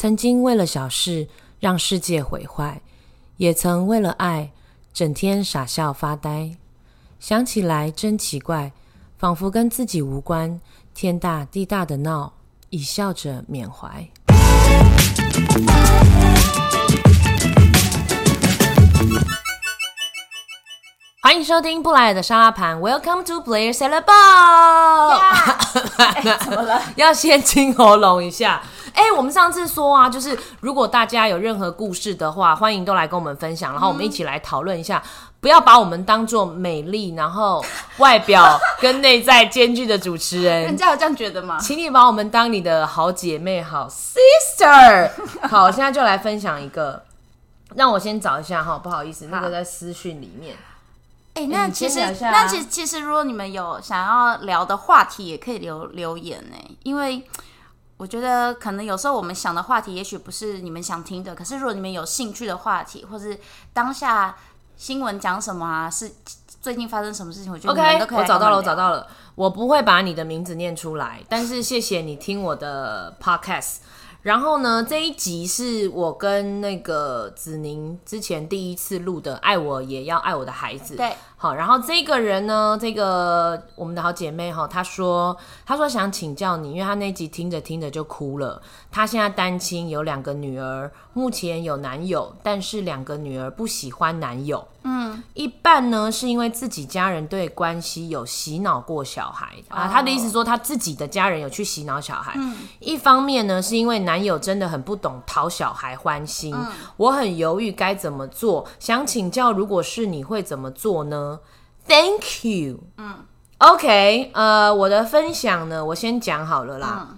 曾经为了小事让世界毁坏，也曾为了爱整天傻笑发呆。想起来真奇怪，仿佛跟自己无关，天大地大的闹，以笑着缅怀。欢迎收听布莱尔的沙拉盘，Welcome to Player Salad Bar。怎么了？要先清喉咙一下。哎、我们上次说啊，就是如果大家有任何故事的话，欢迎都来跟我们分享，然后我们一起来讨论一下。不要把我们当做美丽，然后外表跟内在兼具的主持人人。家有这样觉得吗？请你把我们当你的好姐妹、好 sister。好，现在就来分享一个，让我先找一下哈，不好意思，那个在私讯里面。哎、那其实那其实其实如果你们有想要聊的话题，也可以留留言呢，因为。我觉得可能有时候我们想的话题，也许不是你们想听的。可是如果你们有兴趣的话题，或是当下新闻讲什么啊，是最近发生什么事情，我觉得 OK，我找到了，我找。到了。我不会把你的名字念出来，但是谢谢你听我的 podcast。然后呢，这一集是我跟那个子宁之前第一次录的《爱我也要爱我的孩子》。对，好，然后这个人呢，这个我们的好姐妹哈，她说，她说想请教你，因为她那集听着听着就哭了。她现在单亲，有两个女儿，目前有男友，但是两个女儿不喜欢男友。嗯，一半呢是因为自己家人对关系有洗脑过小孩。啊，她的意思说她自己的家人有去洗脑小孩。一方面呢是因为男友真的很不懂讨小孩欢心，我很犹豫该怎么做，想请教，如果是你会怎么做呢？Thank you。嗯，OK，呃，我的分享呢，我先讲好了啦。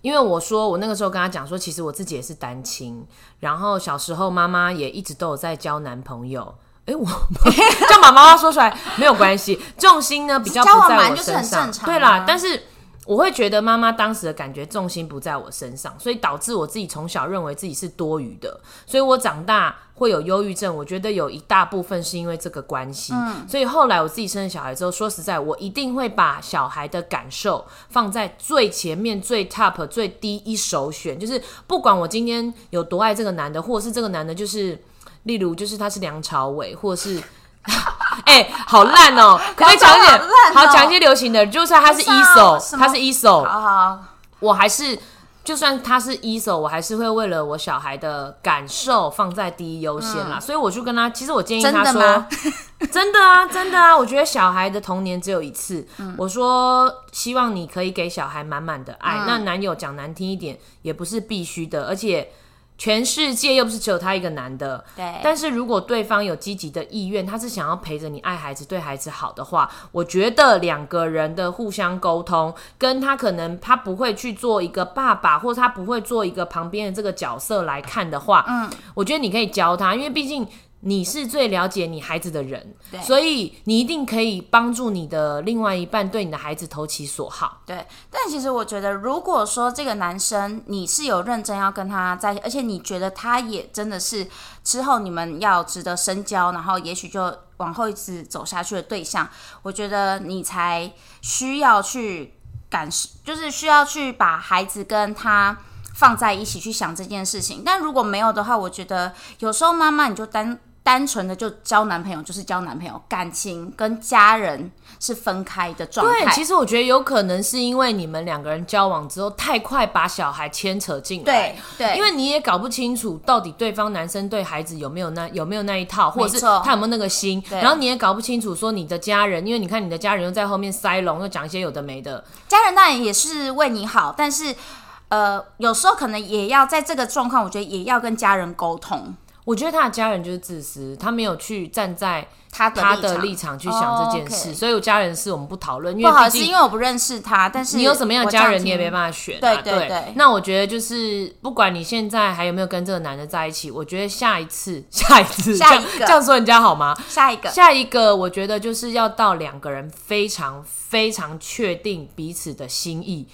因为我说我那个时候跟他讲说，其实我自己也是单亲，然后小时候妈妈也一直都有在交男朋友。哎，我这样把妈妈说出来没有关系，重心呢比较交不在我往完就是很身上。正常对啦啊，但是我会觉得妈妈当时的感觉重心不在我身上，所以导致我自己从小认为自己是多余的，所以我长大会有忧郁症。我觉得有一大部分是因为这个关系，所以后来我自己生了小孩之后，说实在，我一定会把小孩的感受放在最前面、最 top、最低一首选，就是不管我今天有多爱这个男的，或者是这个男的，就是例如就是他是梁朝伟，或者是。哎、好烂哦、可 不可以讲一点好讲一些流行的？就算他是一手，他是一手，好好，我还是就算他是一手，我还是会为了我小孩的感受放在第一优先啦。所以我就跟他，其实我建议他说 真的啊，真的啊，我觉得小孩的童年只有一次。嗯我说希望你可以给小孩满满的爱。那男友讲难听一点，也不是必须的，而且。全世界又不是只有他一个男的，对但是如果对方有积极的意愿，他是想要陪着你爱孩子、对孩子好的话，我觉得两个人的互相沟通，跟他可能他不会去做一个爸爸，或者他不会做一个旁边的这个角色来看的话，嗯，我觉得你可以教他，因为毕竟。你是最了解你孩子的人，对所以你一定可以帮助你的另外一半对你的孩子投其所好。对，但其实我觉得，如果说这个男生你是有认真要跟他在而且你觉得他也真的是之后你们要值得深交，然后也许就往后一直走下去的对象，我觉得你才需要去感受，就是需要去把孩子跟他。放在一起去想这件事情，但如果没有的话，我觉得有时候妈妈你就单单纯的就交男朋友就是交男朋友，感情跟家人是分开的状对，态。其实我觉得有可能是因为你们两个人交往之后太快把小孩牵扯进来，对对，因为你也搞不清楚到底对方男生对孩子有没有那有没有那一套，或者是他有没有那个心，对。然后你也搞不清楚说你的家人，因为你看你的家人又在后面塞龙，又讲一些有的没的，家人当然也是为你好，但是呃，有时候可能也要在这个状况，我觉得也要跟家人沟通我觉得他的家人就是自私，他没有去站在他的他的立场去想这件哦事所以我家人是我们不讨论，因为不好意思，因为我不认识他，但是你有什么样的家人，你也没。办法选、啊。对对那我觉得就是，不管你现在还有没有跟这个男的在一起，我觉得下一次，下一次，下一个这样这样说人家好吗？下一个，下一个，我觉得就是要到两个人非常非常确定彼此的心意，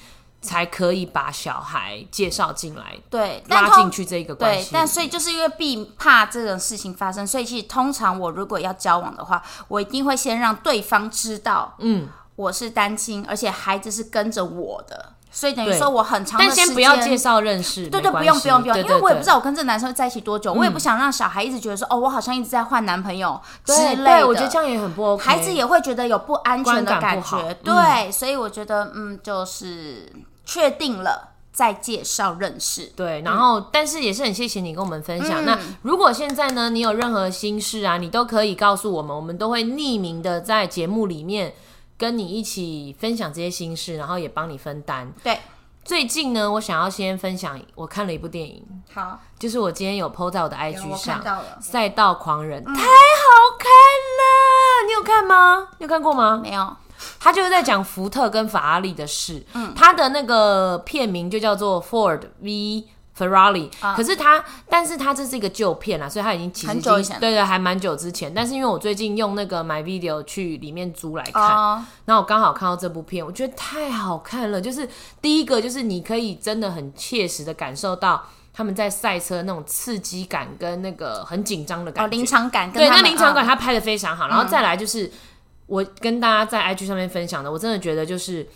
才可以把小孩介绍进来，对，拉进去这个关系，。对但所以就是因为避怕这种事情发生，所以其实通常我如果要交往的话，我一定会先让对方知道，嗯，我是单亲，而且孩子是跟着我的。所以等于说我很长的但时间，先不要介绍认识，对对，不用不用不用，因为我也不知道我跟这个男生在一起多久，我也不想让小孩一直觉得说，哦，我好像一直在换男朋友之对类的。对，我觉得这样也很不 OK。孩子也会觉得有不安全的观感觉，对，所以我觉得，嗯，就是确定了再介绍认识。对，然后、但是也是很谢谢你跟我们分享。嗯那如果现在呢，你有任何心事啊，你都可以告诉我们，我们都会匿名的在节目里面跟你一起分享这些心事，然后也帮你分担。对，最近呢，我想要先分享，我看了一部电影，好，就是我今天有 PO 在我的 IG 上，赛道狂人》太好看了，你有看吗？你有看过吗？没有？他就是在讲福特跟法拉利的事。嗯，他的那个片名就叫做 Ford V Ferrari，、可是他，但是他这是一个旧片啊，所以他已经其实已经很久以前对对，还蛮久之前。但是因为我最近用那个 My Video 去里面租来看，哦，然后我刚好看到这部片，我觉得太好看了。就是第一个，就是你可以真的很切实的感受到他们在赛车那种刺激感跟那个很紧张的感哦，觉。临场感跟对，那临场感嗯他拍的非常好，然后再来就是我跟大家在 IG 上面分享的，我真的觉得就是。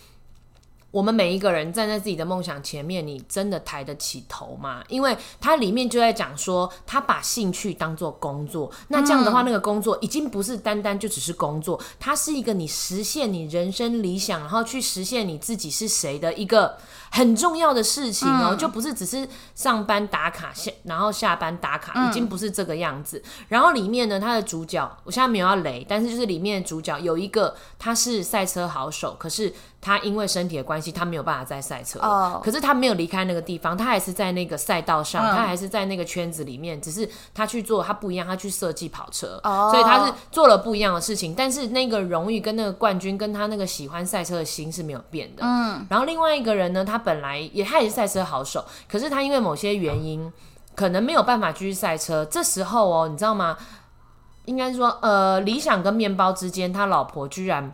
我们每一个人站在自己的梦想前面，你真的抬得起头吗？因为它里面就在讲说，他把兴趣当做工作，那这样的话，那个工作已经不是单单就只是工作，它是一个你实现你人生理想，然后去实现你自己是谁的一个很重要的事情哦，就不是只是上班打卡下，然后下班打卡，已经不是这个样子。然后里面呢，他的主角，我现在没有要雷，但是就是里面的主角有一个他是赛车好手，可是他因为身体的关系，他没有办法再赛车了。哦可是他没有离开那个地方，他还是在那个赛道上，嗯他还是在那个圈子里面，只是他去做他不一样，他去设计跑车，哦所以他是做了不一样的事情。但是那个荣誉跟那个冠军跟他那个喜欢赛车的心是没有变的。嗯，然后另外一个人呢，他本来也他也是赛车好手，可是他因为某些原因，可能没有办法继续赛车。这时候哦，你知道吗？应该说，呃，理想跟面包之间，他老婆居然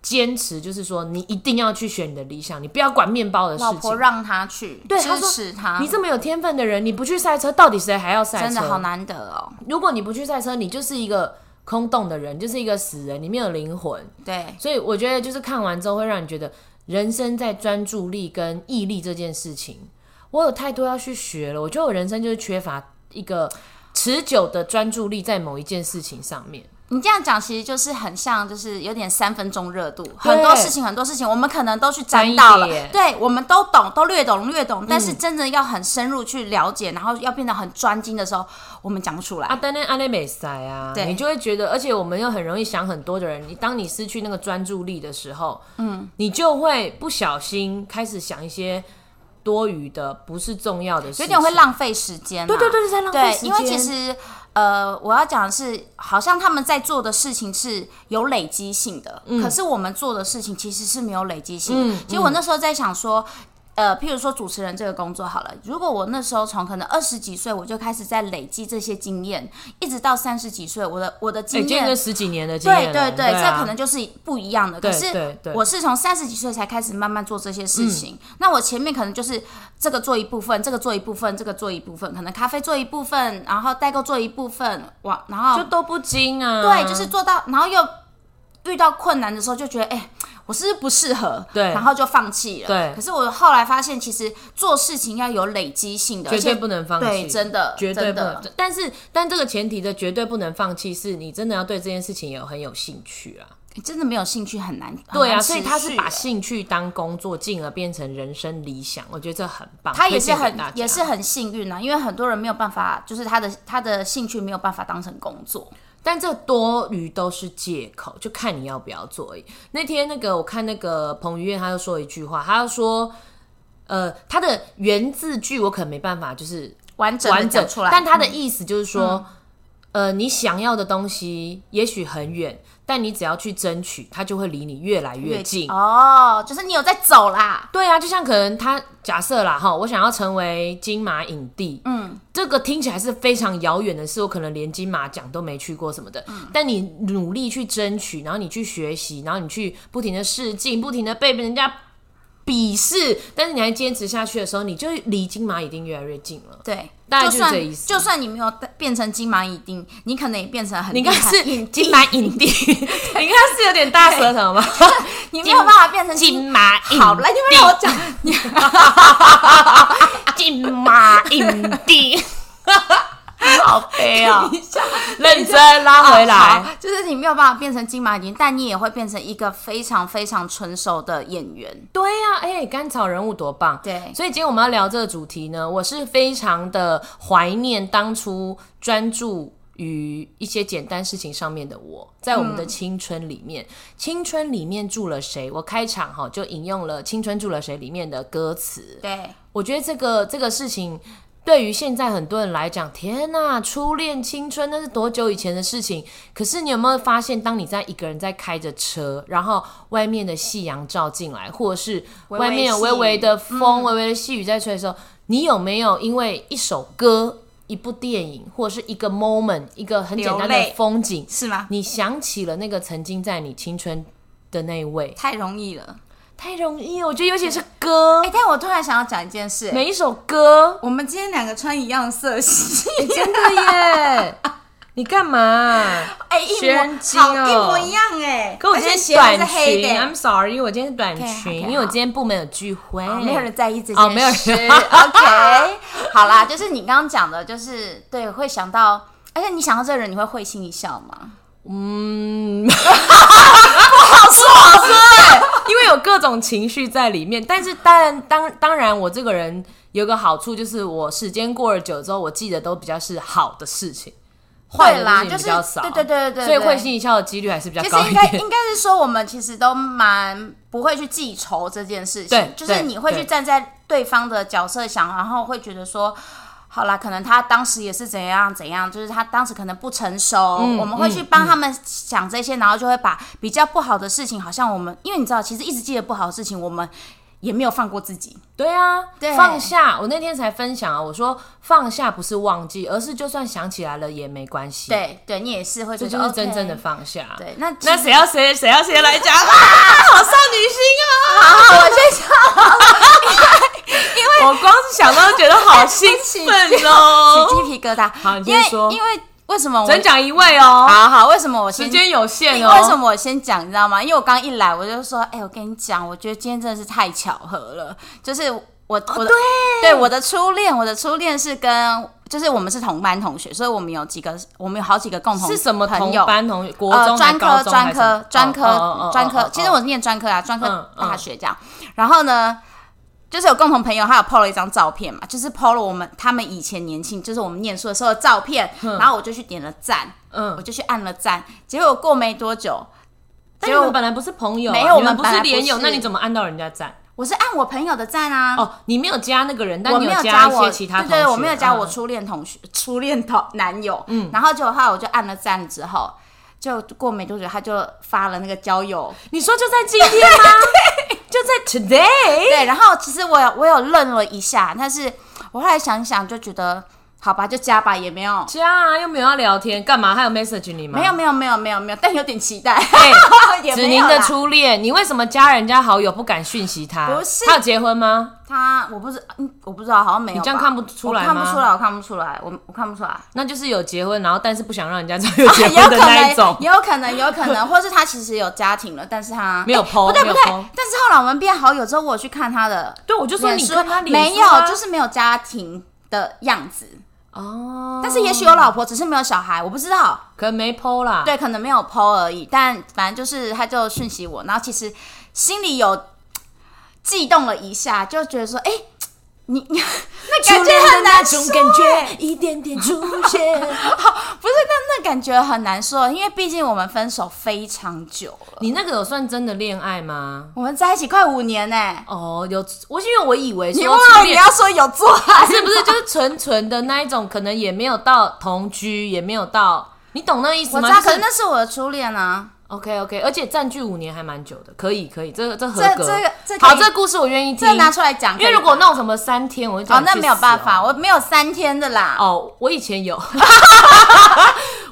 坚持，就是说你一定要去选你的理想，你不要管面包的事情。老婆让他去，对他说持他，你这么有天分的人，你不去赛车，到底谁还要赛车？真的好难得哦。如果你不去赛车，你就是一个空洞的人，就是一个死人，你没有灵魂。对，所以我觉得，就是看完之后会让你觉得，人生在专注力跟毅力这件事情，我有太多要去学了。我觉得我人生就是缺乏一个持久的专注力在某一件事情上面。你这样讲其实就是很像，就是有点三分钟热度，很多事情很多事情我们可能都去沾到了对，我们都懂，都略懂略懂，但是真的要很深入去了解，然后要变得很专精的时候，我们讲不出来。啊，但那阿内美塞啊，对你就会觉得，而且我们又很容易想很多的人，你当你失去那个专注力的时候，嗯，你就会不小心开始想一些多余的、不是重要的事情，有点会浪费时间、啊。对对对，在浪费时，间。因为其实呃，我要讲的是，好像他们在做的事情是有累积性的，可是我们做的事情其实是没有累积性的。嗯其实我那时候在想说。呃，譬如说主持人这个工作好了，如果我那时候从可能二十几岁我就开始在累积这些经验，一直到三十几岁，我的我的哎，经验十几年的经对验对，对对，啊这可能就是不一样的。可是我是从三十几岁才开始慢慢做这些嗯事情。那我前面可能就是这个做一部分，这个做一部分，这个做一部分，可能咖啡做一部分，然后代购做一部分，哇，然后就都不精啊。对，就是做到，然后又遇到困难的时候，就觉得哎。我是不是不适合，对然后就放弃了。对可是我后来发现，其实做事情要有累积性的，绝对不能放弃，对，真的，绝对不能。但是，但这个前提的绝对不能放弃，是你真的要对这件事情有很有兴趣啊。真的没有兴趣很难。对啊，所以他是把兴趣当工作，进而变成人生理想。我觉得这很棒。他也是很也是很幸运啊，因为很多人没有办法，就是他的他的兴趣没有办法当成工作。但这多余都是借口，就看你要不要做而已。那天那个我看那个彭于晏，他就说一句话，他就说，呃，他的原字句我可能没办法就是完整完整出来，但他的嗯。意思就是说，呃，你想要的东西也许很远，但你只要去争取，它就会离你越来越近。哦，就是你有在走啦。对啊，就像可能他假设啦哈，我想要成为金马影帝，嗯，这个听起来是非常遥远的事，我可能连金马奖都没去过什么的。嗯但你努力去争取，然后你去学习，然后你去不停的试镜，不停的被人家鄙视，但是你还坚持下去的时候，你就离金马一定越来越近了。对，大概就是这意思就算你没有变成金马影帝，你可能也变成很你厉害看是金马影帝，你看是有点大舌头吗？你没有办法变成金马影帝，好，来，你们让我讲，金马影帝，好悲啊！认真拉回来。好就是你没有办法变成金马影帝，但你也会变成一个非常非常成熟的演员。对呀、哎、甘草人物多棒！对所以今天我们要聊这个主题呢，我是非常的怀念当初专注于一些简单事情上面的我，在我们的青春里面，青春里面住了谁？我开场哈就引用了《青春住了谁》里面的歌词。对，我觉得这个这个事情。对于现在很多人来讲，天呐，初恋青春那是多久以前的事情？可是你有没有发现，当你在一个人在开着车，然后外面的夕阳照进来，或者是外面有微微的风、微微的细雨在吹的时候，你有没有因为一首歌、一部电影，或者是一个 moment、一个很简单的风景，是吗？你想起了那个曾经在你青春的那一位？太容易了。太容易了，我觉得尤其是歌哎、，但我突然想要讲一件事、每一首歌我们今天两个穿一样的色系，真的耶！你干嘛？哎、一学模人精哦好一模一样哎。可我今天鞋还短是黑裙的。，I'm sorry，因为我今天是短 OK，OK，裙，好因为我今天部门有聚会，哦没有人在意这哦没有件人事。OK，好啦，就是你刚刚讲的，就是对，会想到，而且你想到这个人，你会会心一笑吗？嗯，不好说，不好说，因为有各种情绪在里面。但是当然，当当然，我这个人有个好处，就是我时间过了久之后，我记得都比较是好的事情，坏的对啦，事就是情比较少。对对对对对，所以对会心一笑的几率还是比较其高一点。实应该应该是说，我们其实都蛮不会去记仇这件事情，对就是你会去站在对方的角色想，然后会觉得说。好啦，可能他当时也是怎样怎样，就是他当时可能不成熟，嗯我们会去帮他们想这些，然后就会把比较不好的事情，好像我们，因为你知道，其实一直记得不好的事情，我们也没有放过自己。对啊，对放下。我那天才分享啊，我说放下不是忘记，而是就算想起来了也没关系。，对对，你也是会觉得这就是真正的 OK 放下。对，那那谁要谁谁要谁来讲 啊？好少女心啊！好，我先讲。我光是想到就觉得好兴奋哦。起鸡皮疙瘩。好你因为因为为什么我只能讲一位哦，好好，为什么我先时间有限因哦。为为什么我先讲，你知道吗？因为我刚一来我就说，哎、我跟你讲，我觉得今天真的是太巧合了，就是我、我的对对我的初恋，我的初恋是跟就是我们是同班同学，所以我们有几个，我们有好几个共同是什么同朋友。班同学？国呃，中还专科、专科、专科专科哦哦，其实我念专科啊，专科大学这样。然后呢，就是有共同朋友，他有 PO 了一张照片嘛，就是 PO 了我们他们以前年轻，就是我们念书的时候的照片，然后我就去点了赞，嗯我嗯，就去按了赞，结果过没多久，但你结果们本来不是朋友啊，没有我们你们不本来不是连友，是那你怎么按到人家赞？我是按我朋友的赞啊。哦，你没有加那个人，但我没有加一我，些其他同学。对对，我没有加我嗯初恋同学、初恋同男友，嗯，然后结果后来我就按了赞之后，就过没多久他就发了那个交友，你说就在今天吗？就在 today。对，然后其实我有我有愣了一下，但是我后来想想就觉得好吧，就加吧，也没有，加啊，又没有要聊天，干嘛？还有 message 你吗？没有没有没有没有没有，但有点期待，哎 也子宁的初恋，你为什么加人家好友不敢讯息他？不是他有结婚吗？他我不知嗯我不知道，好像没有，你这样看不出来吗看不出来，我看不出来，我我看不出来。那就是有结婚，然后但是不想让人家知道有 结也有可婚的那一能种。也有可能，有可能，或是他其实有家庭了，但是他没有哎 po，不对不对。但是后来我们变好友之后，我去看他的对，我就说你看他没有，就是没有家庭的样子，哦，但是也许有老婆，只是没有小孩，我不知道。可能没 PO 啦。对，可能没有 PO 而已，但反正就是他就讯息我，然后其实心里有悸动了一下，就觉得说，哎、你你 那感觉很难说，种感觉一点点出现。不是，那那感觉很难说，因为毕竟我们分手非常久了，你那个有算真的恋爱吗？我们在一起快五年呢、哦，有我是因为我以为说你忘了你要说有做爱，是不是就是纯纯的那一种，可能也没有到同居，也没有到，你懂那意思吗？我知道，就是可是那是我的初恋啊。OK OK，而且占据五年还蛮久的，可以可以，这个这合这格。这个这可以好，这个故事我愿意听这。拿出来讲可以吧，因为如果那种什么三天，我就讲哦，那没有办法，我我没有三天的啦。哦，我以前有，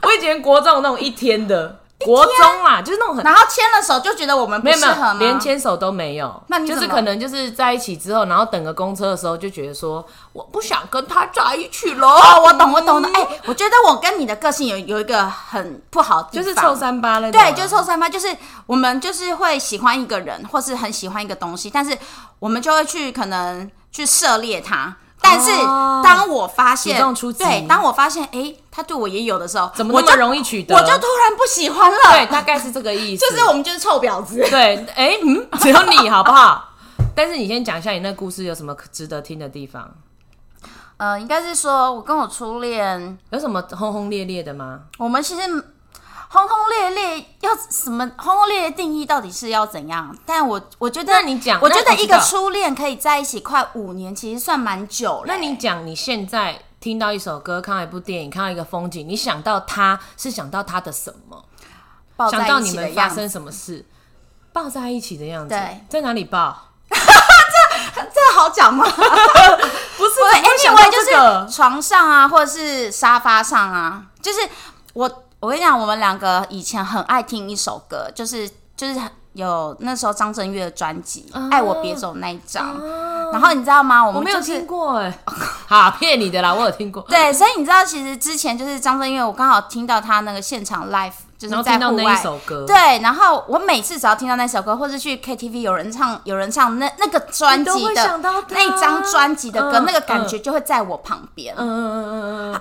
我以前国中有那种一天的，国中啦，就是那种很然后牵了手就觉得我们不没有没有，适合吗？连牵手都没有。那你怎么就是可能就是在一起之后，然后等个公车的时候，就觉得说我不想跟他在一起了。哦，我懂，我懂的。哎、我觉得我跟你的个性有有一个很不好的地方，就是臭三八那种啊。对，就是臭三八，就是我们就是会喜欢一个人，或是很喜欢一个东西，但是我们就会去可能去涉猎他。但是哦当我发现，主动出击对，当我发现，哎、他对我也有的时候，怎么那么我就容易取得？我就突然不喜欢了。对，大概是这个意思。就是我们就是臭婊子。对，哎、嗯，只有你 好不好？但是你先讲一下你那故事有什么值得听的地方？呃，应该是说我跟我初恋，有什么轰轰烈烈的吗？我们其实轰轰烈烈要什么轰轰烈烈定义到底是要怎样？但我我觉得那你讲我觉得一个初恋可以在一起快五年，其实算蛮久了。那你讲你现在听到一首歌，看到一部电影，看到一个风景，你想到他是想到他的什么？抱想到你们发生什么事？抱在一起的样子，对在哪里抱？这好讲吗？不是，对怎么会想到，anyway 就是床上啊，或者是沙发上啊，就是我我跟你讲，我们两个以前很爱听一首歌，就是就是有那时候张震岳的专辑《爱我别走》那一张，然后你知道吗？我们没有听过哎、好骗你的啦，我有听过。对，所以你知道，其实之前就是张震岳，我刚好听到他那个现场 live，就是在户外。听到那一。首歌，对，然后我每次只要听到那首歌，或者去 KTV 有人唱，有人唱那那个专辑的那张专辑的歌，嗯那个感觉就会在我旁边，嗯嗯嗯嗯嗯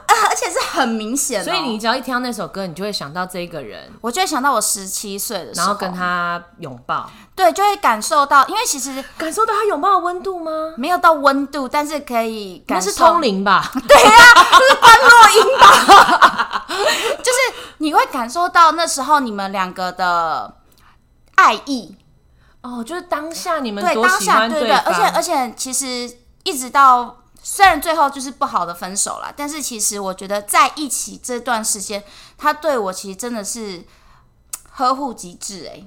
很明显、哦。所以你只要一听到那首歌，你就会想到这个人，我就会想到我十七岁的时候，然后跟他拥抱，对，就会感受到，因为其实感受到他拥抱的温度吗？没有到温度，但是可以那感受。是通灵吧？对呀 就是你会感受到那时候你们两个的爱意，哦，就是当下你们对，当下对对，而且而且其实一直到虽然最后就是不好的分手了，但是其实我觉得在一起这段时间，他对我其实真的是呵护极致哎、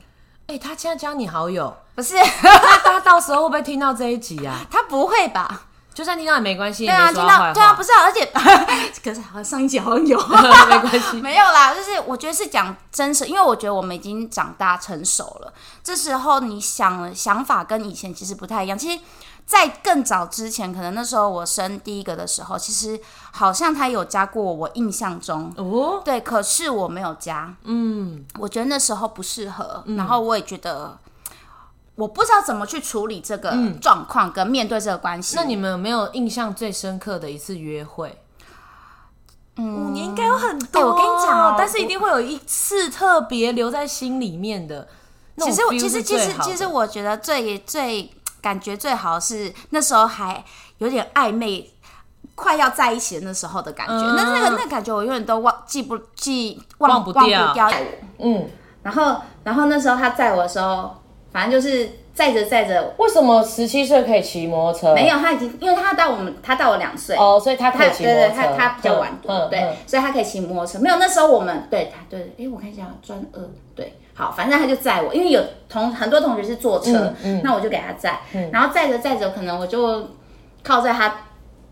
哎、他现在加你好友，不是他他到时候会不会听到这一集啊？他不会吧？就算听到也没关系，对啊，听到对啊，不是啊，而且 可是好像上一集好像有。没关系。没有啦，就是我觉得是讲真实，因为我觉得我们已经长大成熟了。这时候你想想法跟以前其实不太一样。其实，在更早之前，可能那时候我生第一个的时候，其实好像他有加过我，我印象中哦，对，可是我没有加。嗯，我觉得那时候不适合，然后我也觉得我不知道怎么去处理这个状况跟面对这个关系。那你们有没有印象最深刻的一次约会？嗯，五年应该有很多。哎我跟你讲哦但是一定会有一次特别留在心里面的。其实我其实其实其实我觉得最最感觉最好是那时候还有点暧昧。快要在一起的那时候的感觉，嗯那那个那感觉我永远都忘记不记忘忘不忘掉不掉。嗯，然后然后那时候他载我的时候，反正就是载着载着，为什么十七岁可以骑摩托车？没有他已经因为他到我们他到我两岁，哦，所以他他可以骑摩对对，托车。他他比较晚读，对所以他可以骑摩托车。没有那时候我们对他对，哎，我看一下专二对，好，反正他就载我，因为有同很多同学是坐车，嗯嗯那我就给他载，然后载着载着，可能我就靠在他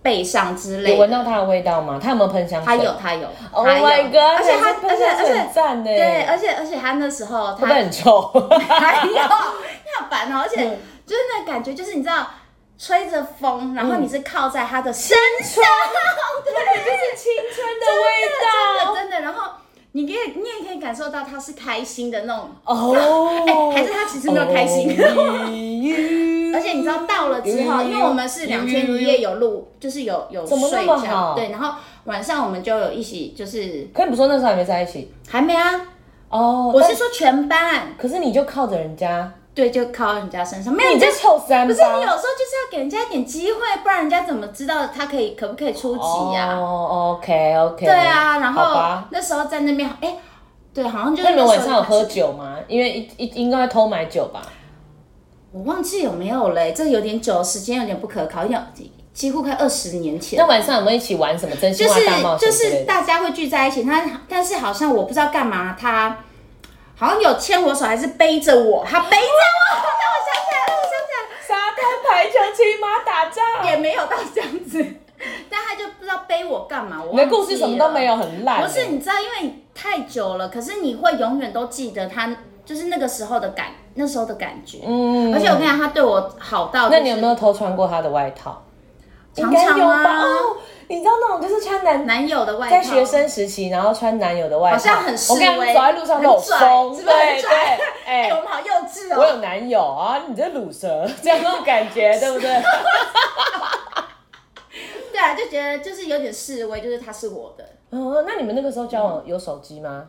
背上之类有的。闻到他的味道吗？他有没有喷香水？他有，他有 Oh my god！而且他，而且而且很赞呢。对，而且而且他那时候他很臭？还有，你好烦哦！而且嗯就是那感觉，就是你知道，吹着风，然后你是靠在他的身上，对，就是青春的真的真的，然后你可以你也可以感受到他是开心的那种，哦，哎还是他其实没有开心。而且你知道到了之后，因为我们是两天一夜有录，就是有有睡觉，对，然后晚上我们就有一起，就是可以不说那时候还没在一起？还没啊，哦？我是，说全班，可是你就靠着人家，对，就靠人家身上，没有你这你就臭三八。不是你有时候就是要给人家一点机会，不然人家怎么知道他可以可不可以出击呀、哦，OK OK。对啊，然后。那时候在那边，哎、对，好像就是那你们晚上有喝？酒吗？因为一一应该偷买酒吧？我忘记有没有嘞，这有点久，时间有点不可考，有点几乎快二十年前那。晚上有没有一起玩什么真心就是话大冒险就是？大家会聚在一起，他但是好像我不知道干嘛，他好像有牵我手，还是背着我，他背着我，让我想起来了，我想起来了。沙滩排球、骑马、打仗。也没有到这样子，但他就不知道背我干嘛。我你的故事什么都了没有，很烂欸。不是，你知道，因为太久了，可是你会永远都记得他就是那个时候的感，那时候的感觉。嗯，而且我跟你讲，他对我好到、就是，那你有没有偷穿过他的外套？常应该有常啊吧？哦，你知道那种就是穿男男友的外套？在学生时期，然后穿男友的外套，好像很示威，我跟你走在路上都有很拽风，是不是很对 哎、哎我，们好幼稚哦我哦。有男友啊，你这卤蛇，这样那种感觉，对不对？对啊，就觉得就是有点示威，就是他是我的。嗯，那你们那个时候交往有手机吗？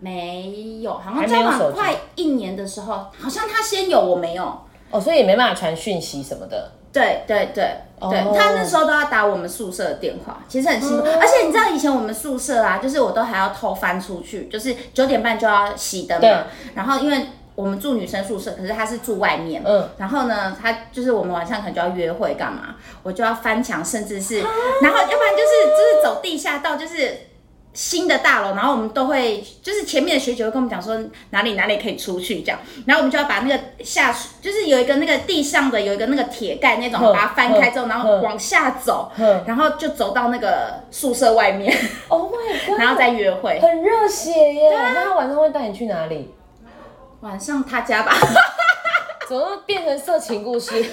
没有，好像交往快一年的时候，好像他先有，我没有。哦，所以也没办法传讯息什么的。对对对对，哦他那时候都要打我们宿舍的电话，其实很辛苦。而且你知道以前我们宿舍啊，就是我都还要偷翻出去，就是九点半就要熄灯对嘛。然后因为我们住女生宿舍，可是他是住外面，嗯然后呢，他就是我们晚上可能就要约会干嘛，我就要翻墙，甚至是，然后要不然就是就是走地下道，就是。新的大楼，然后我们都会，就是前面的学姐会跟我们讲说哪里哪里可以出去这样，然后我们就要把那个下，就是有一个那个地上的有一个那个铁盖那种，把它翻开之后，然后往下走，然后就走到那个宿舍外面，，Oh my god，然后再约会。很热血耶！那他晚上会带你去哪里？晚上他家吧，怎么变成色情故事？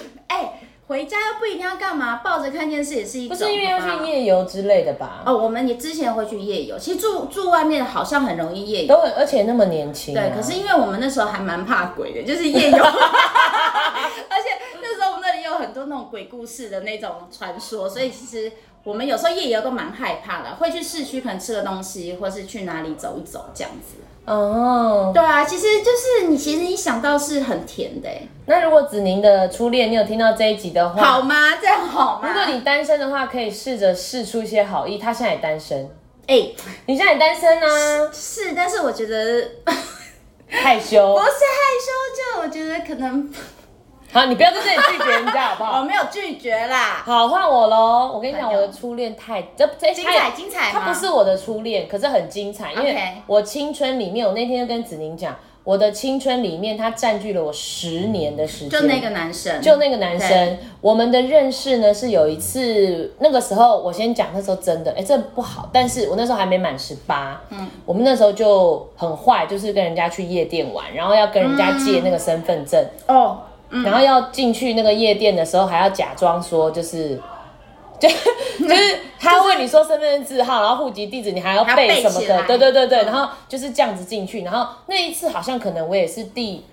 哎、回家又不一定要干嘛，抱着看电视也是一种。不是因为要去夜游之类的吧？哦，我们也之前会去夜游，其实住住外面好像很容易夜游。都很，而且那么年轻啊、对，可是因为我们那时候还蛮怕鬼的，就是夜游，而且那时候我们那里有很多那种鬼故事的那种传说，所以其实我们有时候夜游都蛮害怕的，会去市区可能吃个东西，或是去哪里走一走这样子。哦，对啊，其实就是你，其实你想到是很甜的欸，那如果子宁的初恋，你有听到这一集的话，好吗？这样好吗？如果你单身的话，可以试着试出一些好意。他现在也单身，哎、你现在也单身啊？是，但是我觉得 害羞不。是害羞，就我觉得可能好，你不要在这里拒绝人家好不好？我 好？没有拒绝啦。好，换我喽。我跟你讲，我的初恋太这这精彩精彩吗？它不是我的初恋，可是很精彩，因为我青春里面，我那天就跟子宁讲，我的青春里面，他占据了我十年的时间。就那个男生，就那个男生，我们的认识呢是有一次，那个时候我先讲，那时候真的，哎、这不好，但是我那时候还没满十八，嗯，我们那时候就很坏，就是跟人家去夜店玩，然后要跟人家借那个身份证，哦，然后要进去那个夜店的时候，还要假装说就是。就 就是他问你说身份证字号，然后户籍地址，你还要背什么的，对对对对，嗯。然后就是这样子进去，然后那一次好像可能我也是第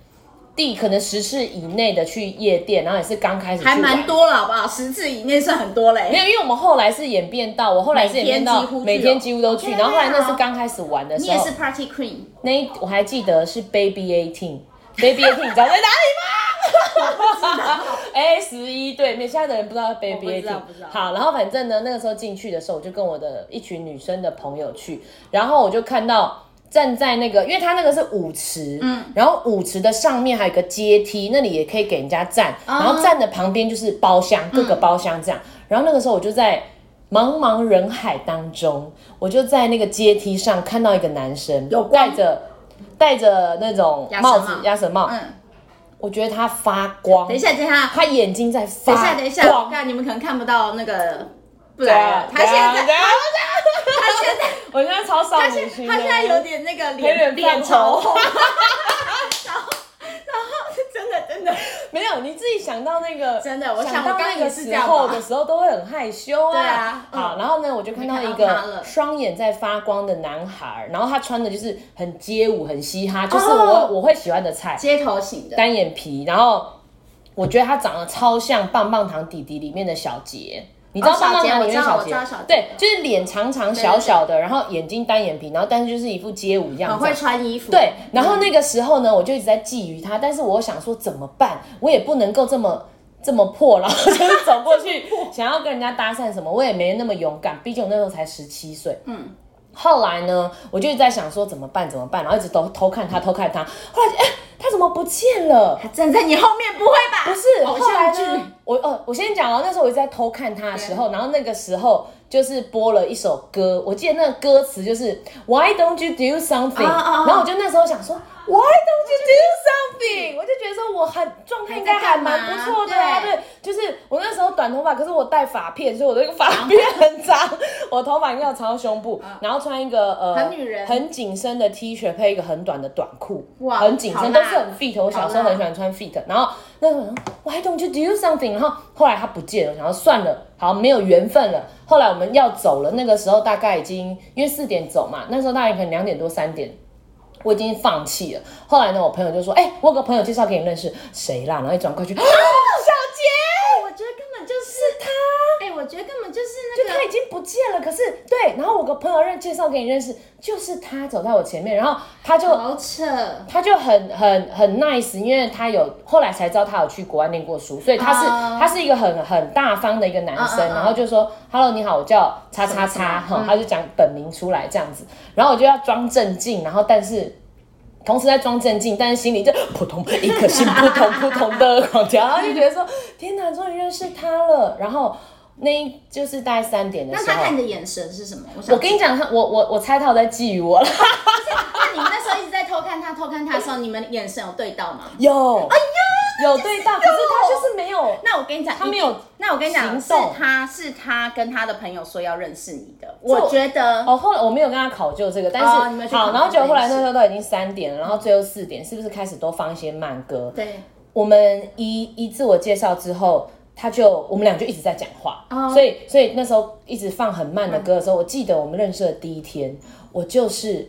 第可能十次以内的去夜店，然后也是刚开始去还蛮多了，好不好？十次以内算很多嘞。没有，因为我们后来是演变到，我后来是演变到每天几乎都去，然后后来那是啊刚开始玩的时候。你也是，Party Queen，那一我还记得是 Baby Eighteen，Baby Eighteen 你知道在哪里吗？A 十一对面，现在的人不知道 Baby 我不知道 Eighteen 不知道。好，然后反正呢，那个时候进去的时候，我就跟我的一群女生的朋友去，然后我就看到。站在那个，因为它那个是舞池，嗯，然后舞池的上面还有一个阶梯，那里也可以给人家站，然后站的旁边就是包厢，各个包厢这样。然后那个时候我就在茫茫人海当中，我就在那个阶梯上看到一个男生，有光戴着戴着那种帽。子鸭舌帽，嗯，我觉得他发光，等一下，等一下，他眼睛在发光，等一下，等一下，我看你们可能看不到那个，不对他现在，他现在，我现在超少他女心他现在有点那个脸脸脸泛红。潮红，然后，然后真的。没有，你自己想到那个，真的我想想到那个时候的时候，都会很害羞啊。对啊嗯。好，然后呢，我就看到一个双眼在发光的男孩，然后他穿的就是很街舞、很嘻哈，就是哦我我会喜欢的菜，街头型的，单眼皮，然后我觉得他长得超像棒棒糖弟弟里面的小杰。你知道哦棒棒糖里面小杰我知道小杰我知道小杰？对，就是脸长长小小的，然后眼睛单眼皮，然后但是就是一副街舞样子。很会穿衣服，对，然后那个时候呢，我就一直在觊觎他，但是我想说怎么办？我也不能够这么这么破，然 后就是走过去想要跟人家搭讪什么，我也没那么勇敢，毕竟我那时候才十七岁。嗯。后来呢，我就一直在想说怎么办怎么办，然后一直都偷看他偷看他，后来哎、他怎么不见了？他站在你后面，不会吧？不是，偶后来像剧呢？我哦，我先讲哦，那时候我一直在偷看他的时候，然后那个时候就是播了一首歌，我记得那个歌词就是 Why don't you do something？、然后我就那时候想说 Why don't you do something？我就觉得说我很状态应该还蛮不错的啊，对，就是我那时候短头发，可是我戴发片，所以我的那个发片很长，我头发应该要长到胸部，然后穿一个呃很女人很紧身的 T 恤配一个很短的短裤，哇很紧身，都是很 fit。我小时候很喜欢穿 fit，然后那时候 Why don't you do something？然后后来他不见了，然后算了，好没有缘分了。后来我们要走了，那个时候大概已经因为四点走嘛，那时候大概可能两点多三点。我已经放弃了。后来呢，我朋友就说：“哎、我有个朋友介绍给你认识，谁啦？”然后一转过去，啊，我觉得根本就是那个他已经不见了。可是对，然后我个朋友认介绍给你认识，就是他走在我前面，然后他就好扯。他就很很很 nice，因为他有后来才知道他有去国外念过书，所以他是、哦他是一个很很大方的一个男生，然后就说 Hello 你好，我叫叉叉叉，哈、他就讲本名出来这样子，然后我就要装镇静，然后但是。同时在装镇静，但是心里就扑通一颗心扑通扑通的狂跳，然后就觉得说天哪，终于认识他了。然后那一就是大概三点的时候。那他看，你的眼神是什么？我想我跟你讲，他我我我猜他有在觊觎我了，那你们那时候一直在偷看他，偷看他的时候，你们眼神有对到吗？有，哎呀，有对到，可是他就是没有。那我跟你讲，他没有那我跟你讲，是他是他跟他的朋友说要认识你的，我觉得。哦，后来我没有跟他考究这个，但是、好，然后结果后来那时候都已经三点了，然后最后四点，是不是开始都放一些慢歌？对，我们一一自我介绍之后，他就我们俩就一直在讲话，哦。所以所以那时候一直放很慢的歌的时候，我记得我们认识的第一天，我就是。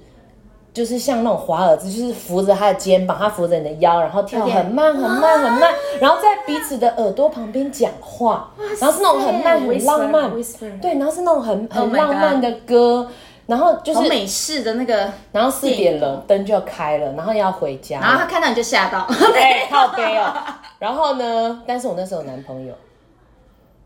就是像那种华尔兹，就是扶着他的肩膀，他扶着你的腰，然后跳很慢、很慢、很慢，然后在彼此的耳朵旁边讲话，然后是那种很慢、很浪漫对，然后是那种很 Oh 很浪漫的歌，然后就是美式的那个，然后四点了，灯就要开了，然后要回家，然后他看到你就吓到，哎，靠背哦。然后呢，但是我那时候有男朋友，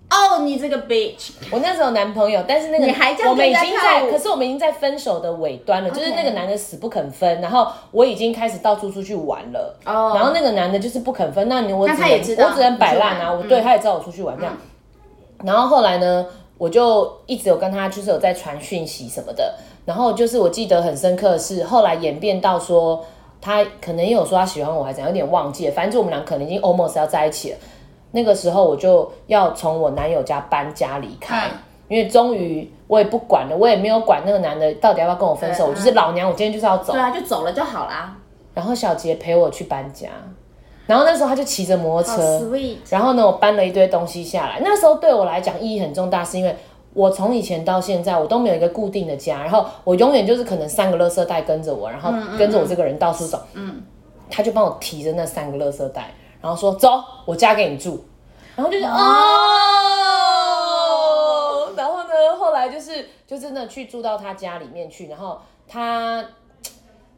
哦，你这个 bitch，我那时候有男朋友，但是那个我们已经在，可是我们已经在分手的尾端了，就是那个男的死不肯分，然后我已经开始到处出去玩了，哦。然后那个男的就是不肯分，那你我只能我只能摆烂啊，我对他也知道我出去玩这样，然后后来呢，我就一直有跟他就是有在传讯息什么的，然后就是我记得很深刻的是，后来演变到说他可能也有说他喜欢我，还是怎样，有点忘记了，反正就我们俩可能已经 almost 要在一起了。那个时候我就要从我男友家搬家离开，嗯。因为终于我也不管了，我也没有管那个男的到底要不要跟我分手，对我就是老娘，我今天就是要走。对。啊，就走了就好啦，然后小杰陪我去搬家，然后那时候他就骑着摩托好车，然后呢，我搬了一堆东西下来。那时候对我来讲意义很重大，是因为我从以前到现在，我都没有一个固定的家，然后我永远就是可能三个垃圾袋跟着我，然后跟着我这个人到处走。嗯，他就帮我提着那三个垃圾袋，然后说：“走，我家给你住。”然后就是哦，然后呢，后来就是就真的去住到他家里面去，然后他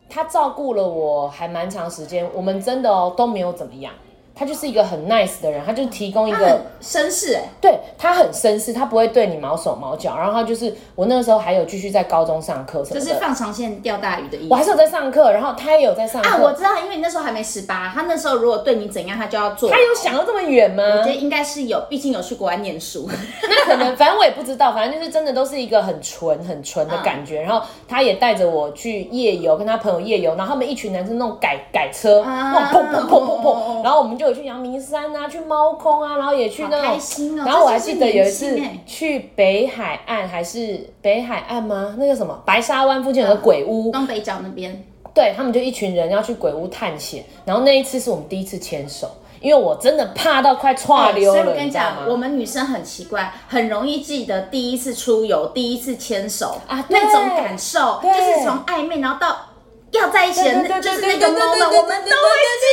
他照顾了我还蛮长时间，我们真的哦都没有怎么样。他就是一个很 nice 的人，他就提供一个绅士哎，对他很绅士，他不会对你毛手毛脚。然后他就是我那个时候还有继续在高中上课什么的，就是放长线钓大鱼的意思。我还是有在上课，然后他也有在上课。啊，我知道，因为你那时候还没十八，他那时候如果对你怎样，他就要做。他有想到这么远吗？我觉得应该是有，毕竟有去国外念书。那可能，反正我也不知道，反正就是真的都是一个很纯、很纯的感觉。然后他也带着我去夜游，跟他朋友夜游，然后他们一群男生那种改改车，啊那种砰砰砰砰，然后我们就有去阳明山啊，去猫空啊，然后也去那好种开心哦然后我还记得有一次去北海岸，还是北海岸吗？那个什么白沙湾附近有个鬼屋，东北角那边，对他们就一群人要去鬼屋探险，然后那一次是我们第一次牵手，因为我真的怕到快岔溜了，所以我跟你讲，我们女生很奇怪，很容易记得第一次出游、第一次牵手啊那种感受，就是从暧昧然后到要在一起的就是对那个对对对 moment，对我们都会记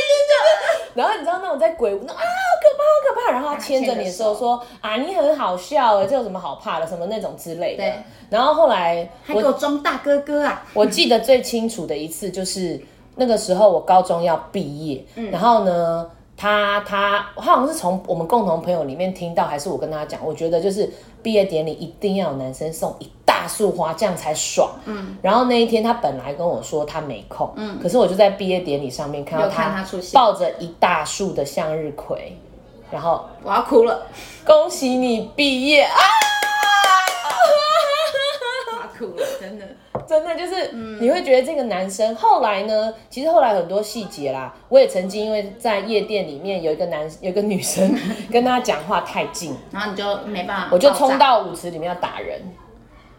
然后你知道那种在鬼屋那啊好可怕好可怕，然后他牵着你的时候说啊你很好笑哎，这有什么好怕的什么那种之类的对。然后后来，还给我我装大哥哥啊！我记得最清楚的一次就是那个时候我高中要毕业，然后呢。他他他好像是从我们共同朋友里面听到，还是我跟他讲？我觉得就是毕业典礼一定要有男生送一大大束花，这样才爽。嗯，然后那一天他本来跟我说他没空，嗯，可是我就在毕业典礼上面看到他抱着一大束的向日葵，然后我要哭了，恭喜你毕业啊！我要哭了，真的。真的就是，你会觉得这个男生后来呢？其实后来很多细节啦，我也曾经因为在夜店里面有一个男有一个女生跟他讲话太近，然后你就没办法，我就冲到舞池里面要打人。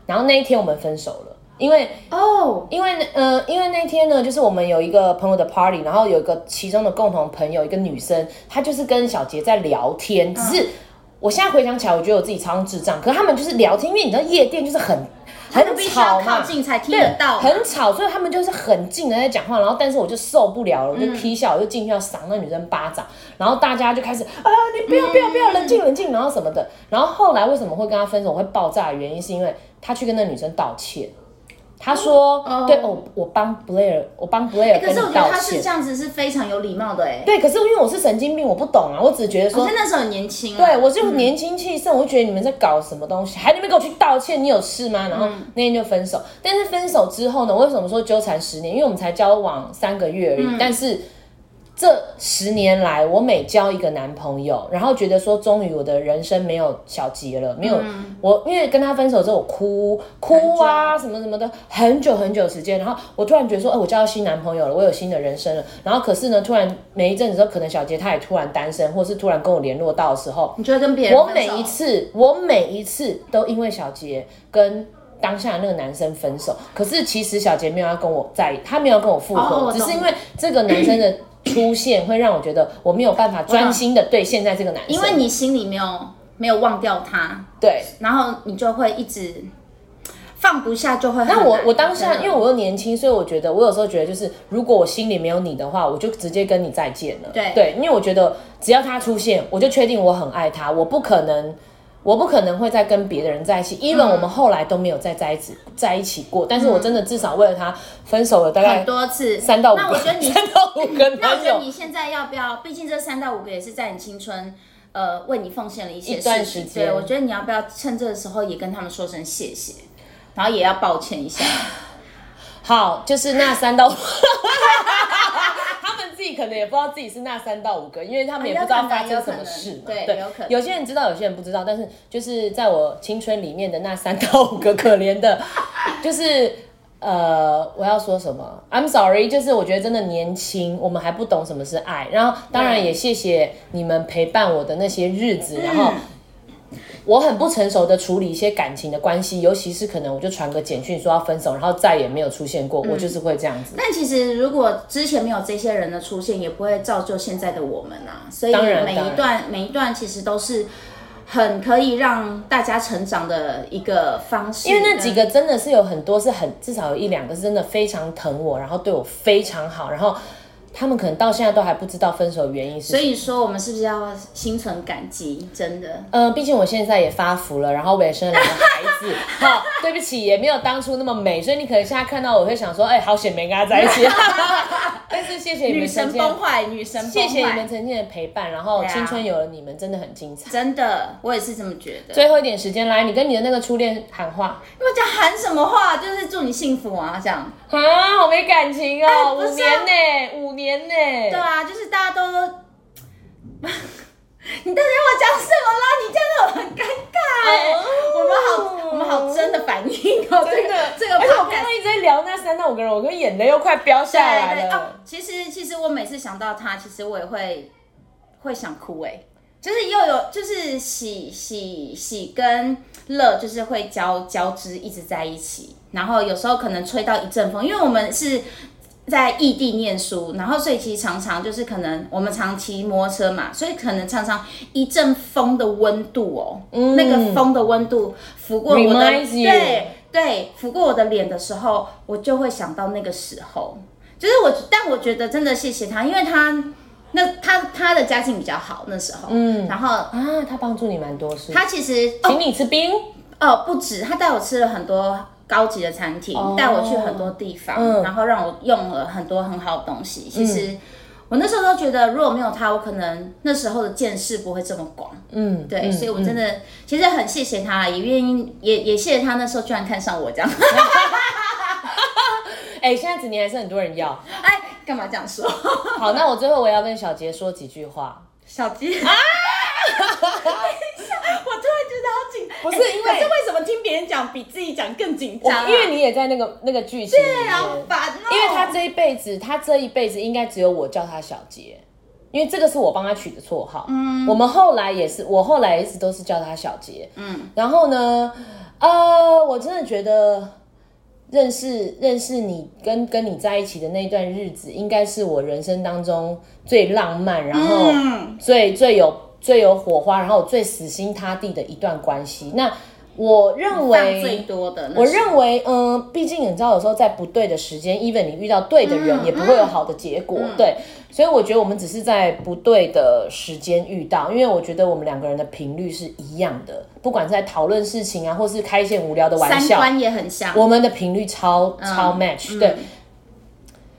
然后那一天我们分手了，因为哦，因为呃，因为那天呢，就是我们有一个朋友的 party，然后有一个其中的共同朋友，一个女生，她就是跟小杰在聊天，只是我现在回想起来，我觉得我自己超智障，可是他们就是聊天，因为你知道夜店就是很很吵嘛，靠近才听得到对，很吵，所以他们就是很近的在讲话，然后但是我就受不了了，我就嗯。踢笑，我就进去要赏那女生巴掌，然后大家就开始啊，你不要不要不要，冷静冷静，然后什么的，然后后来为什么会跟他分手会爆炸的原因，是因为他去跟那女生道歉。他说：“哦对，哦我帮 Blair，我帮 Blair 可跟你是我觉得他是。这样子是非常有礼貌的哎，对，可是因为我是神经病，我不懂啊，我只觉得说我，那时候很年轻啊，对我就年轻气盛，我就觉得你们在搞什么东西，还你们给我去道歉，你有事吗？然后嗯那天就分手。但是分手之后呢，为什么说纠缠十年？因为我们才交往三个月而嗯已，但是。这十年来，我每交一个男朋友，然后觉得说，终于我的人生没有小结了，没有、嗯。我，因为跟他分手之后，我哭哭啊什么什么的，很久很久时间，然后我突然觉得说，哎、我交到新男朋友了，我有新的人生了，然后可是呢，突然每一阵子之后，可能小杰他也突然单身，或是突然跟我联络到的时候，你就会跟别人我每一次，我每一次都因为小杰跟当下那个男生分手，可是其实小杰没有要跟我在一，他没有跟我复合，只是因为这个男生的出现会让我觉得我没有办法专心的对现在这个男生，因为你心里没有没有忘掉他，对。然后你就会一直放不下，就会很那我我当下因为我又年轻，所以我觉得我有时候觉得就是，如果我心里没有你的话，我就直接跟你再见了。对对，因为我觉得只要他出现，我就确定我很爱他，我不可能。我不可能会再跟别的人在一起，even 嗯我们后来都没有再在一起在一起过。但是我真的至少为了他分手了大概很多次三到五个，那我觉得你 三到五个那我。觉得你现在要不要？毕竟这三到五个也是在你青春，呃，为你奉献了一些一段事情时间对，我觉得你要不要趁这个时候也跟他们说声谢谢，然后也要抱歉一下。好，就是那三到五，己可能也不知道自己是那三到五个，因为他们也不知道发生什么事对有可能有些人知道，有些人不知道。但是就是在我青春里面的那三到五个可怜的，就是呃，我要说什么？I'm sorry，就是我觉得真的年轻，我们还不懂什么是爱。然后当然也谢谢你们陪伴我的那些日子，然后。我很不成熟的处理一些感情的关系，尤其是可能我就传个简讯说要分手，然后再也没有出现过，我就是会这样子。但其实如果之前没有这些人的出现，也不会造就现在的我们啊。所以每一段每一段其实都是很可以让大家成长的一个方式。因为那几个真的是有很多是很至少有一两个是真的非常疼我，然后对我非常好，然后他们可能到现在都还不知道分手的原因是什么。所以说我们是不是要心存感激？真的。呃，毕竟我现在也发福了，然后我也生了两个孩子，好，对不起，也没有当初那么美，所以你可能现在看到我会想说，哎、好险没跟他在一起。但是谢谢你女们曾经，神崩坏，女神崩坏。谢谢你们曾经的陪伴，然后对啊青春有了你们真的很精彩。真的，我也是这么觉得。最后一点时间来，你跟你的那个初恋喊话因为讲喊什么话，就是祝你幸福啊，这样。啊，好没感情哦，五哎不是啊年呢，五年呢，对啊，就是大家都，你到底要我讲什么啦？你这样让我很尴尬我们好，我们好真的反应哦，这个这个而且我刚刚一直在聊那三到五个人，我跟眼泪又快飙下来了。，其实其实我每次想到他，其实我也会会想哭哎、就是又有就是喜喜喜跟乐就是会交交织一直在一起，然后有时候可能吹到一阵风，因为我们是。在异地念书，然后所以其实常常就是可能我们常骑摩托车嘛，所以可能常常一阵风的温度哦，那个风的温度拂过我的对对拂过我的脸的时候，我就会想到那个时候，就是我，但我觉得真的谢谢他，因为他那他他的家境比较好那时候，嗯，然后啊，他帮助你蛮多事，他其实请你吃冰，哦不止，他带我吃了很多高级的餐厅，带、我去很多地方，然后让我用了很多很好的东西。其实我我那时候都觉得，如果没有他，我可能那时候的见识不会这么广。嗯，对，嗯所以我真的、其实很谢谢他，也愿意，也也谢谢他那时候居然看上我这样。哎、现在子年还是很多人要。哎，干嘛这样说？好，那我最后我要跟小杰说几句话。小杰 啊！等一下，我突然觉得好紧，不是因为哎可是为什么听别人讲比自己讲更紧张、啊？因为你也在那个那个剧情里面，对啊，好烦哦。因为他这一辈子，他这一辈子应该只有我叫他小杰，因为这个是我帮他取的绰号。嗯，我们后来也是，我后来一直都是叫他小杰。嗯，然后呢，呃，我真的觉得认识认识你跟跟你在一起的那段日子，应该是我人生当中最浪漫，然后嗯最最有最有火花，然后最死心塌地的一段关系。那我认放为最多的，我认为，嗯，毕竟你知道，有时候在不对的时间，even 你遇到对的人，也不会有好的结果。对，所以我觉得我们只是在不对的时间遇到，因为我觉得我们两个人的频率是一样的，不管是在讨论事情啊，或是开一些无聊的玩笑，三观也很像。我们的频率超超 match、对，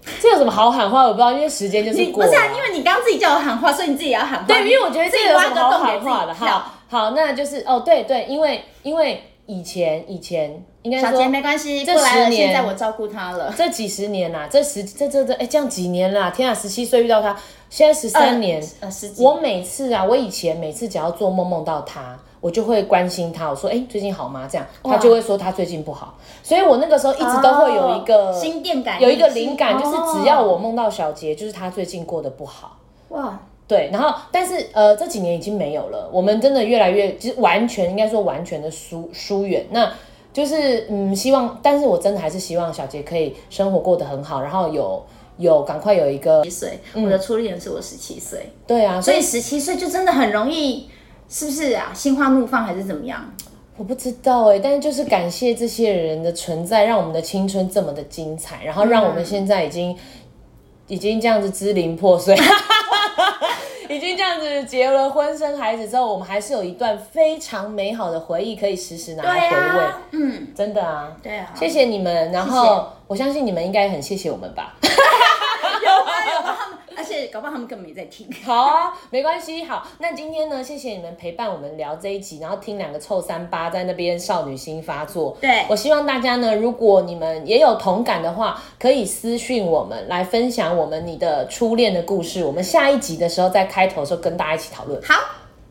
这有什么好喊话？我不知道，因为时间就是过了。不是啊，因为你刚刚自己叫我喊话，所以你自己也要喊话。对，因为我觉得这个有什么好喊话的？跳好，好，那就是哦，对对，因为因为以前以前应该说小杰没关系，这十年现在我照顾他了。这几十年啦、这十这这这哎，这样几年啦、天啊，十七岁遇到他，现在十三年。呃，十几。我每次啊，我以前每次只要做梦梦到他，我就会关心他，我说哎、最近好吗？这样他就会说他最近不好，所以我那个时候一直都会有一个、哦心电感，有一个灵感，就是哦只要我梦到小杰，就是他最近过得不好。哇，对，然后但是呃这几年已经没有了，我们真的越来越，就是完全应该说完全的疏疏远。那就是嗯，希望，但是我真的还是希望小杰可以生活过得很好，然后有有赶快有一个七岁，我的初恋是我十七岁，对啊，所以十七岁就真的很容易，是不是啊？心花怒放还是怎么样？我不知道哎，但是就是感谢这些人的存在，让我们的青春这么的精彩，然后让我们现在已经、已经这样子支离破碎。已经这样子结了婚、生孩子之后，我们还是有一段非常美好的回忆可以时时拿来回味。啊，嗯，真的啊，对啊，谢谢你们。然后我相信你们应该很谢谢我们吧。有啊有啊，他们，而且搞不好他们根本没在听。好啊，没关系。好，那今天呢，谢谢你们陪伴我们聊这一集，然后听两个臭三八在那边少女心发作。对我希望大家呢，如果你们也有同感的话，可以私讯我们来分享我们你的初恋的故事。我们下一集的时候在开头的时候跟大家一起讨论。好，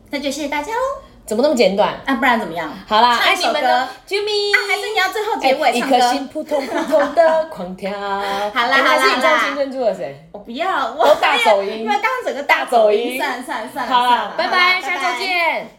那就谢谢大家喽。怎么那么简短？啊，不然怎么样？好啦，爱你们的 Jimmy，、啊还是你要最后结尾一唱歌？颗心扑通扑通的狂跳。好啦还是你好啦唱青春住了谁？我不要，我都大走音因为刚刚整个大走音算了算了算了，好算了啦，拜拜，好啦下周。见。